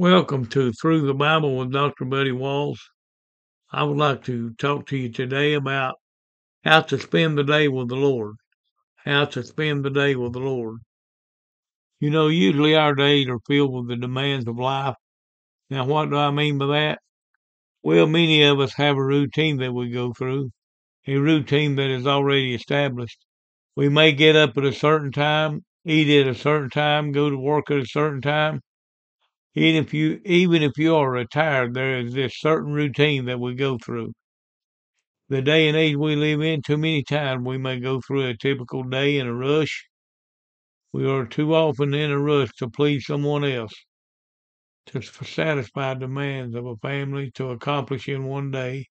Welcome to Through the Bible with Dr. Buddy Walls. I would like to talk to you today about how to spend the day with the Lord. How to spend the day with the Lord. You know, usually our days are filled with the demands of life. Now, what do I mean by that? Well, many of us have a routine that we go through, a routine that is already established. We may get up at a certain time, eat at a certain time, go to work at a certain time, even if you even if you are retired, there is this certain routine that we go through. The day and age we live in, too many times we may go through a typical day in a rush. We are too often in a rush to please someone else, to satisfy demands of a family, to accomplish in one day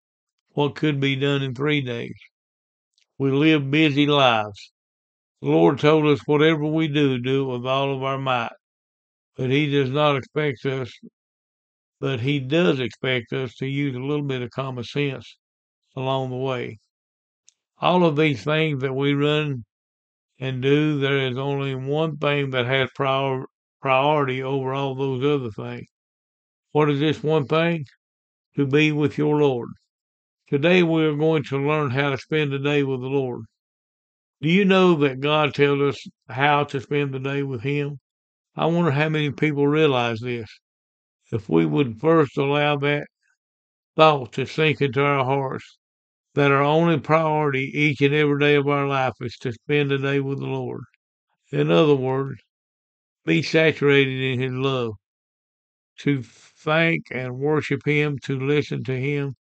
what could be done in three days. We live busy lives. The Lord told us whatever we do, do it with all of our might but he does not expect us, but he does expect us to use a little bit of common sense along the way. All of these things that we run and do, there is only one thing that has prior, priority over all those other things. What is this one thing? To be with your Lord. Today we are going to learn how to spend the day with the Lord. Do you know that God tells us how to spend the day with Him? I wonder how many people realize this. If we would first allow that thought to sink into our hearts, that our only priority each and every day of our life is to spend a day with the Lord. In other words, be saturated in His love, to thank and worship Him, to listen to Him,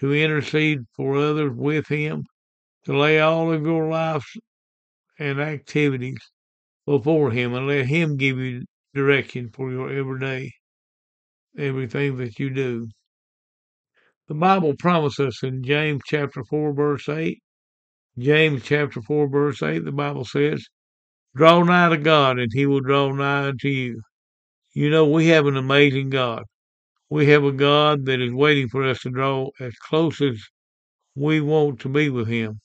to intercede for others with Him, to lay all of your lives and activities before Him and let Him give you direction for your everyday, everything that you do. The Bible promises us in James chapter 4, verse 8. James chapter 4, verse 8, the Bible says, Draw nigh to God, and he will draw nigh unto you. You know, we have an amazing God. We have a God that is waiting for us to draw as close as we want to be with him.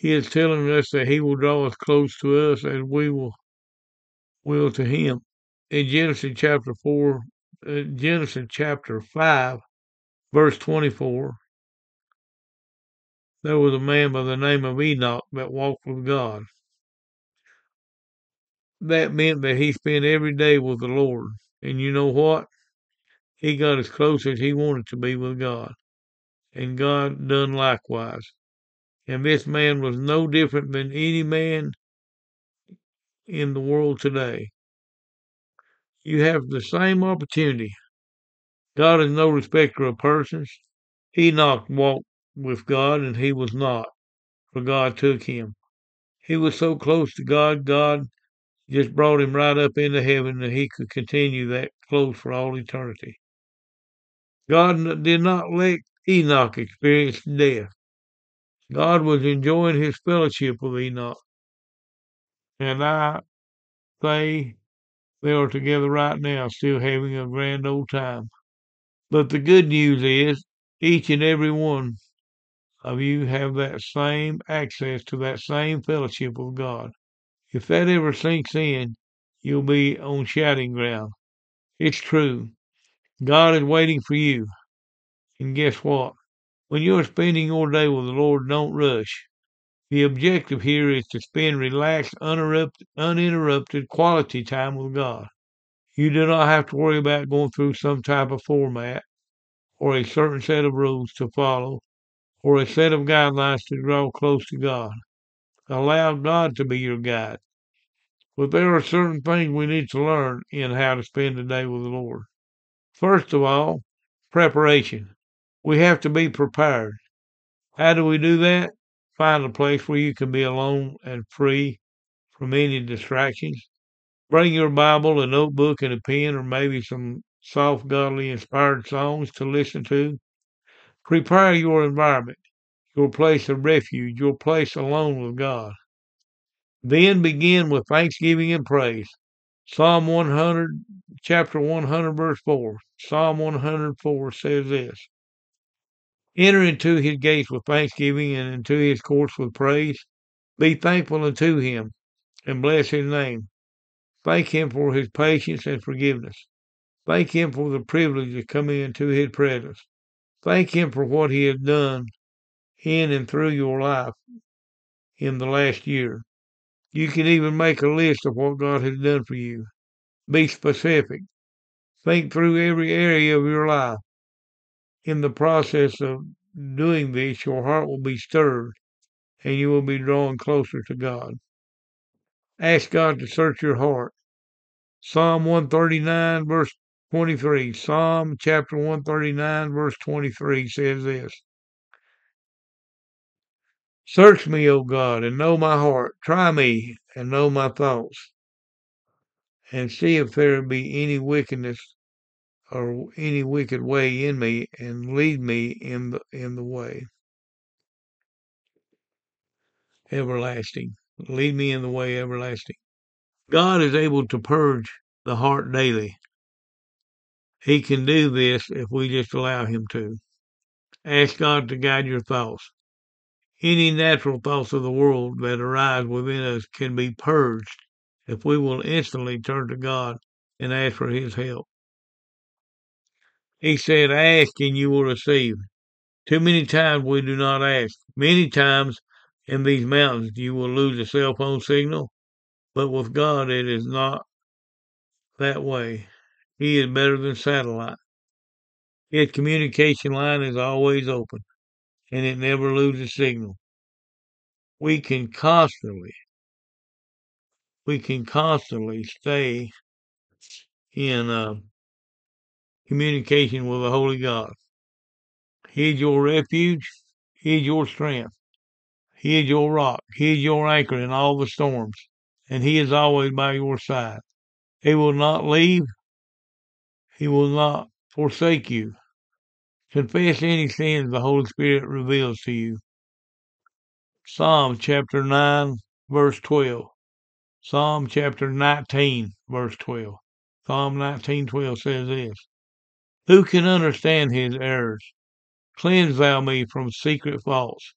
He is telling us that he will draw as close to us as we will will to him. In Genesis chapter 4, uh, Genesis chapter 5, verse 24, there was a man by the name of Enoch that walked with God. That meant that he spent every day with the Lord. And you know what? He got as close as he wanted to be with God. And God done likewise. And this man was no different than any man in the world today. You have the same opportunity. God is no respecter of persons. Enoch walked with God and he was not, for God took him. He was so close to God, God just brought him right up into heaven that he could continue that close for all eternity. God did not let Enoch experience death. God was enjoying his fellowship with Enoch. And I say they are together right now, still having a grand old time. But the good news is, each and every one of you have that same access to that same fellowship with God. If that ever sinks in, you'll be on shouting ground. It's true. God is waiting for you. And guess what? When you're spending your day with the Lord, don't rush. The objective here is to spend relaxed, uninterrupted, uninterrupted quality time with God. You do not have to worry about going through some type of format or a certain set of rules to follow or a set of guidelines to draw close to God. Allow God to be your guide. But there are certain things we need to learn in how to spend the day with the Lord. First of all, preparation. We have to be prepared. How do we do that? Find a place where you can be alone and free from any distractions. Bring your Bible, a notebook, and a pen, or maybe some soft, godly inspired songs to listen to. Prepare your environment, your place of refuge, your place alone with God. Then begin with thanksgiving and praise. Psalm 100, chapter 100, verse 4. Psalm 104 says this Enter into his gates with thanksgiving and into his courts with praise. Be thankful unto him and bless his name. Thank him for his patience and forgiveness. Thank Him for the privilege of coming into His presence. Thank Him for what He has done in and through your life in the last year. You can even make a list of what God has done for you. Be specific. Think through every area of your life. In the process of doing this, your heart will be stirred and you will be drawn closer to God. Ask God to search your heart. Psalm 139, verse 23. Psalm chapter 139, verse 23 says this Search me, O God, and know my heart. Try me and know my thoughts. And see if there be any wickedness or any wicked way in me, and lead me in the in the way everlasting. Lead me in the way everlasting. God is able to purge the heart daily. He can do this if we just allow Him to. Ask God to guide your thoughts. Any natural thoughts of the world that arise within us can be purged if we will instantly turn to God and ask for His help. He said, Ask and you will receive. Too many times we do not ask. Many times in these mountains you will lose a cell phone signal, but with God it is not that way. He is better than satellite. His communication line is always open and it never loses signal. We can constantly, we can constantly stay in uh, communication with the Holy God. He is your refuge. He is your strength. He is your rock. He is your anchor in all the storms. And He is always by your side. He will not leave. He will not forsake you. Confess any sins the Holy Spirit reveals to you. Psalm chapter 9, verse 12. Psalm chapter 19, verse 12. Psalm 19:12 says this Who can understand his errors? Cleanse thou me from secret faults.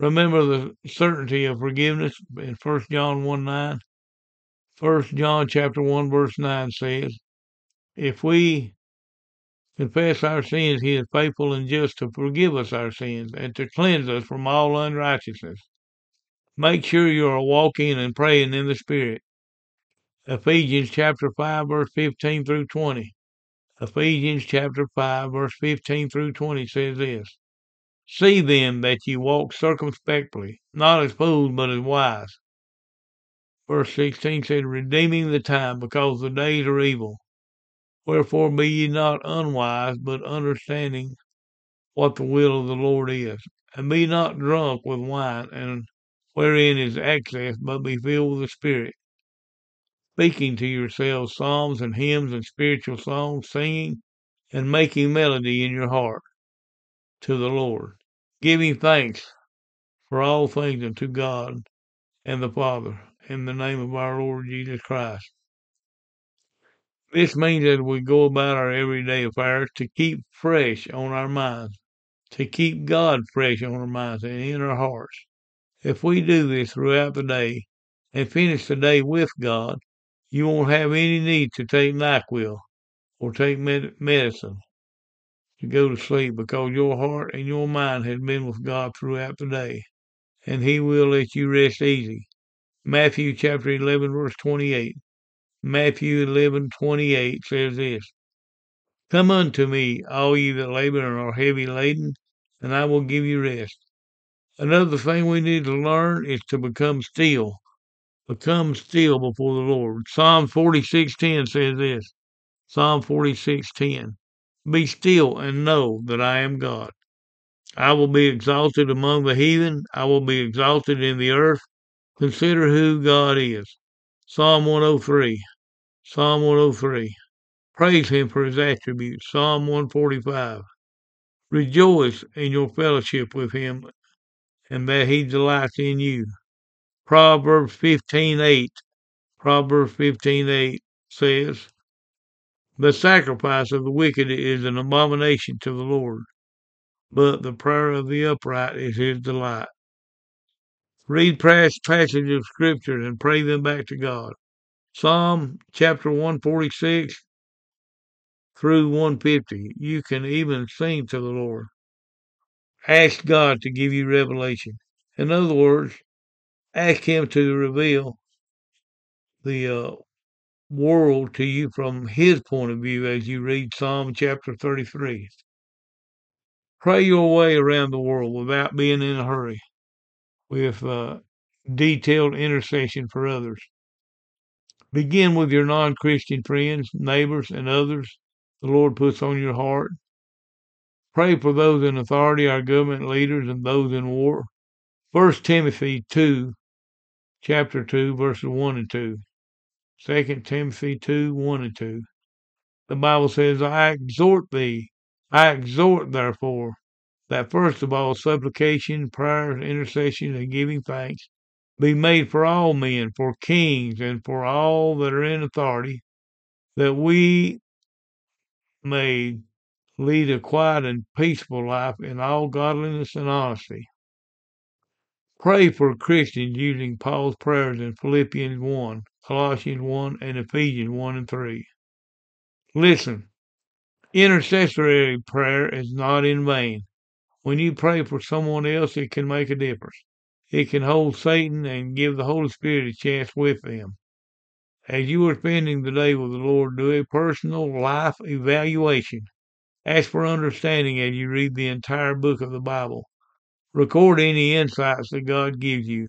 Remember the certainty of forgiveness in 1 John 1 9. 1 John chapter 1 verse 9 says, If we confess our sins, he is faithful and just to forgive us our sins and to cleanse us from all unrighteousness. Make sure you are walking and praying in the Spirit. Ephesians chapter 5 verse 15 through 20. Ephesians chapter 5 verse 15 through 20 says this. See then that ye walk circumspectly, not as fools, but as wise. Verse 16 said, Redeeming the time, because the days are evil. Wherefore be ye not unwise, but understanding what the will of the Lord is. And be not drunk with wine, and wherein is excess, but be filled with the Spirit speaking to yourselves psalms and hymns and spiritual songs, singing and making melody in your heart to the Lord, giving thanks for all things unto God and the Father in the name of our Lord Jesus Christ. This means that we go about our everyday affairs to keep fresh on our minds, to keep God fresh on our minds and in our hearts. If we do this throughout the day and finish the day with God, you won't have any need to take NyQuil or take med- medicine to go to sleep because your heart and your mind has been with God throughout the day, and He will let you rest easy. Matthew chapter 11, verse 28. Matthew 11, 28 says this Come unto me, all ye that labor and are heavy laden, and I will give you rest. Another thing we need to learn is to become still Become still before the Lord. Psalm 46:10 says this. Psalm 46:10. Be still and know that I am God. I will be exalted among the heathen. I will be exalted in the earth. Consider who God is. Psalm 103. Psalm 103. Praise him for his attributes. Psalm 145. Rejoice in your fellowship with him and that he delights in you. Proverbs 15:8 Proverbs 15:8 says, "The sacrifice of the wicked is an abomination to the Lord, but the prayer of the upright is his delight." Read past passages of scripture and pray them back to God. Psalm chapter 146, through 150. You can even sing to the Lord. Ask God to give you revelation. In other words, ask Him to reveal the uh, world to you from His point of view as you read Psalm chapter 33. Pray your way around the world without being in a hurry, with uh, detailed intercession for others. Begin with your non Christian friends, neighbors, and others the Lord puts on your heart. Pray for those in authority, our government leaders, and those in war. 1 Timothy 2, chapter 2, verses 1 and 2. 2 Timothy 2, 1 and 2. The Bible says, I exhort thee, I exhort therefore, that first of all supplication, prayers, intercession, and giving thanks be made for all men, for kings, and for all that are in authority, that we may lead a quiet and peaceful life in all godliness and honesty. Pray for Christians using Paul's prayers in Philippians 1, Colossians 1, and Ephesians 1 and 3. Listen, intercessory prayer is not in vain. When you pray for someone else, it can make a difference. It can hold Satan and give the Holy Spirit a chance with them. As you are spending the day with the Lord, do a personal life evaluation. Ask for understanding as you read the entire book of the Bible. Record any insights that God gives you.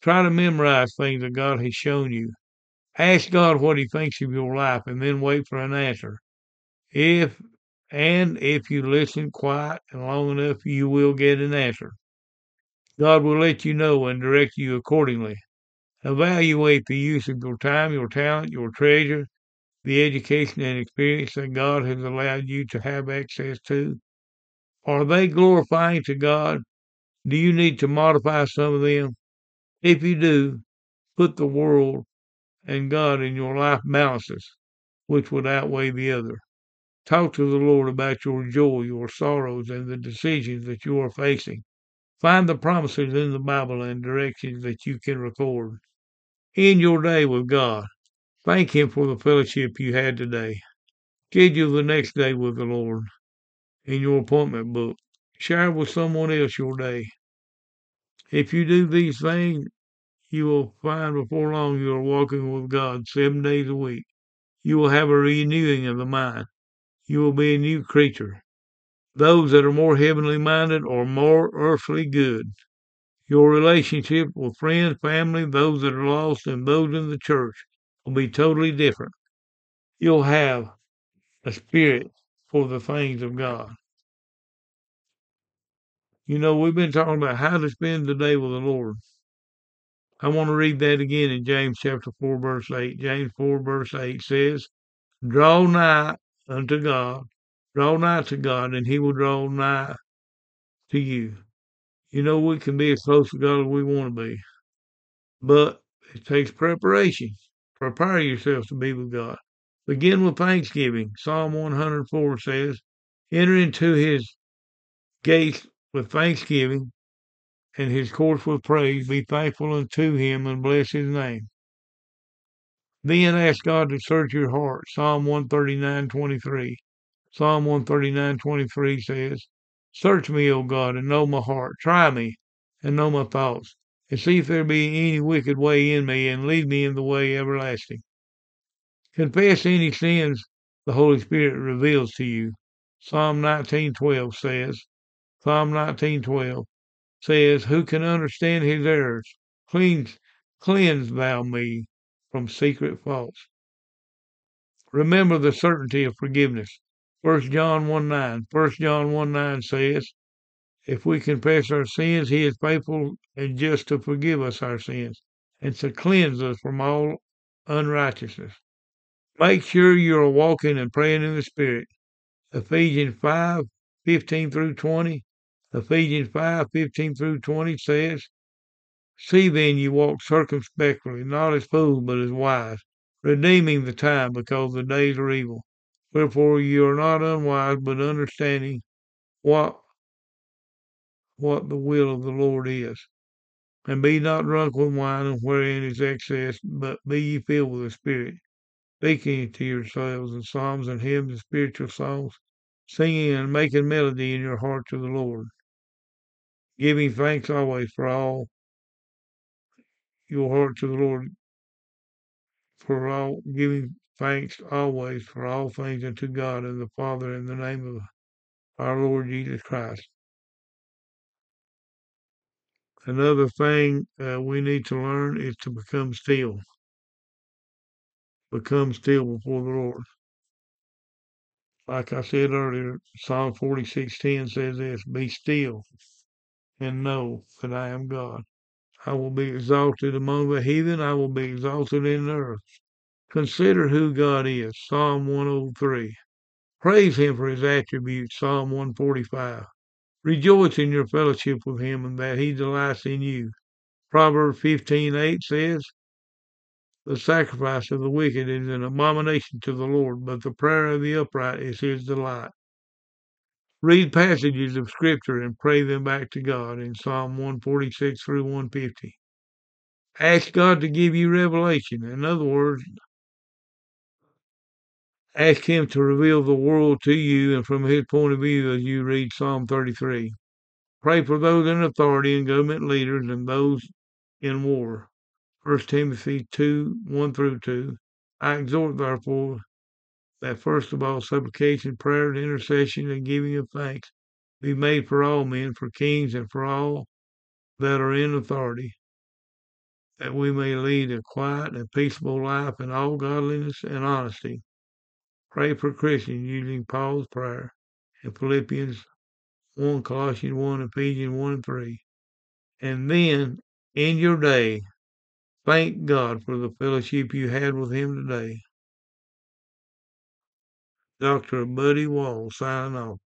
Try to memorize things that God has shown you. Ask God what He thinks of your life and then wait for an answer. If and if you listen quiet and long enough, you will get an answer. God will let you know and direct you accordingly. Evaluate the use of your time, your talent, your treasure, the education and experience that God has allowed you to have access to. Are they glorifying to God? Do you need to modify some of them? If you do, put the world and God in your life balances, which would outweigh the other. Talk to the Lord about your joy, your sorrows, and the decisions that you are facing. Find the promises in the Bible and directions that you can record. End your day with God. Thank Him for the fellowship you had today. Schedule the next day with the Lord in your appointment book. Share with someone else your day. If you do these things, you will find before long you are walking with God seven days a week. You will have a renewing of the mind. You will be a new creature. Those that are more heavenly minded are more earthly good. Your relationship with friends, family, those that are lost, and those in the church will be totally different. You'll have a spirit for the things of God. You know, we've been talking about how to spend the day with the Lord. I want to read that again in James chapter 4, verse 8. James 4, verse 8 says, Draw nigh unto God, draw nigh to God, and he will draw nigh to you. You know, we can be as close to God as we want to be, but it takes preparation. Prepare yourself to be with God. Begin with thanksgiving. Psalm 104 says, Enter into his gates with thanksgiving and his courts with praise. Be thankful unto him and bless his name. Then ask God to search your heart. Psalm 139:23. Psalm 139:23 says, Search me, O God, and know my heart. Try me and know my thoughts, and see if there be any wicked way in me, and lead me in the way everlasting. Confess any sins the Holy Spirit reveals to you. Psalm 19:12 says, Psalm 19:12 says, Who can understand his errors? Cleanse, cleanse thou me from secret faults. Remember the certainty of forgiveness. 1 John 1 9. 1 John 1 9 says, If we confess our sins, he is faithful and just to forgive us our sins and to cleanse us from all unrighteousness. Make sure you are walking and praying in the Spirit. Ephesians 5 15 through 20. Ephesians 5 15 through 20 says, See then you walk circumspectly, not as fools, but as wise, redeeming the time, because the days are evil. Wherefore you are not unwise, but understanding what what the will of the Lord is. And be not drunk with wine, wherein is excess, but be ye filled with the Spirit. speaking to yourselves in psalms and hymns and spiritual songs, singing and making melody in your heart to the Lord, giving thanks always for all your heart to the Lord, for all giving thanks always for all things unto God and the Father in the name of our Lord Jesus Christ. Another thing uh, we need to learn is to become still. Become still before the Lord. Like I said earlier, Psalm 46:10 says this, Be still and know that I am God. I will be exalted among the heathen, I will be exalted in the earth. Consider who God is, Psalm 103. Praise him for his attributes, Psalm 145. Rejoice in your fellowship with him and that he delights in you. Proverbs 15:8 says, The sacrifice of the wicked is an abomination to the Lord, but the prayer of the upright is his delight. Read passages of Scripture and pray them back to God in Psalm 146 through 150. Ask God to give you revelation. In other words, ask Him to reveal the world to you and from His point of view as you read Psalm 33. Pray for those in authority and government leaders and those in war. 1 Timothy 2 1 through 2. I exhort, therefore, that first of all, supplication, prayer, and intercession, and giving of thanks be made for all men, for kings, and for all that are in authority, that we may lead a quiet and peaceable life in all godliness and honesty. Pray for Christians using Paul's prayer in Philippians 1, Colossians 1, Ephesians 1 and 3. And then, in your day, thank God for the fellowship you had with Him today. Dr. Buddy Wall signing off.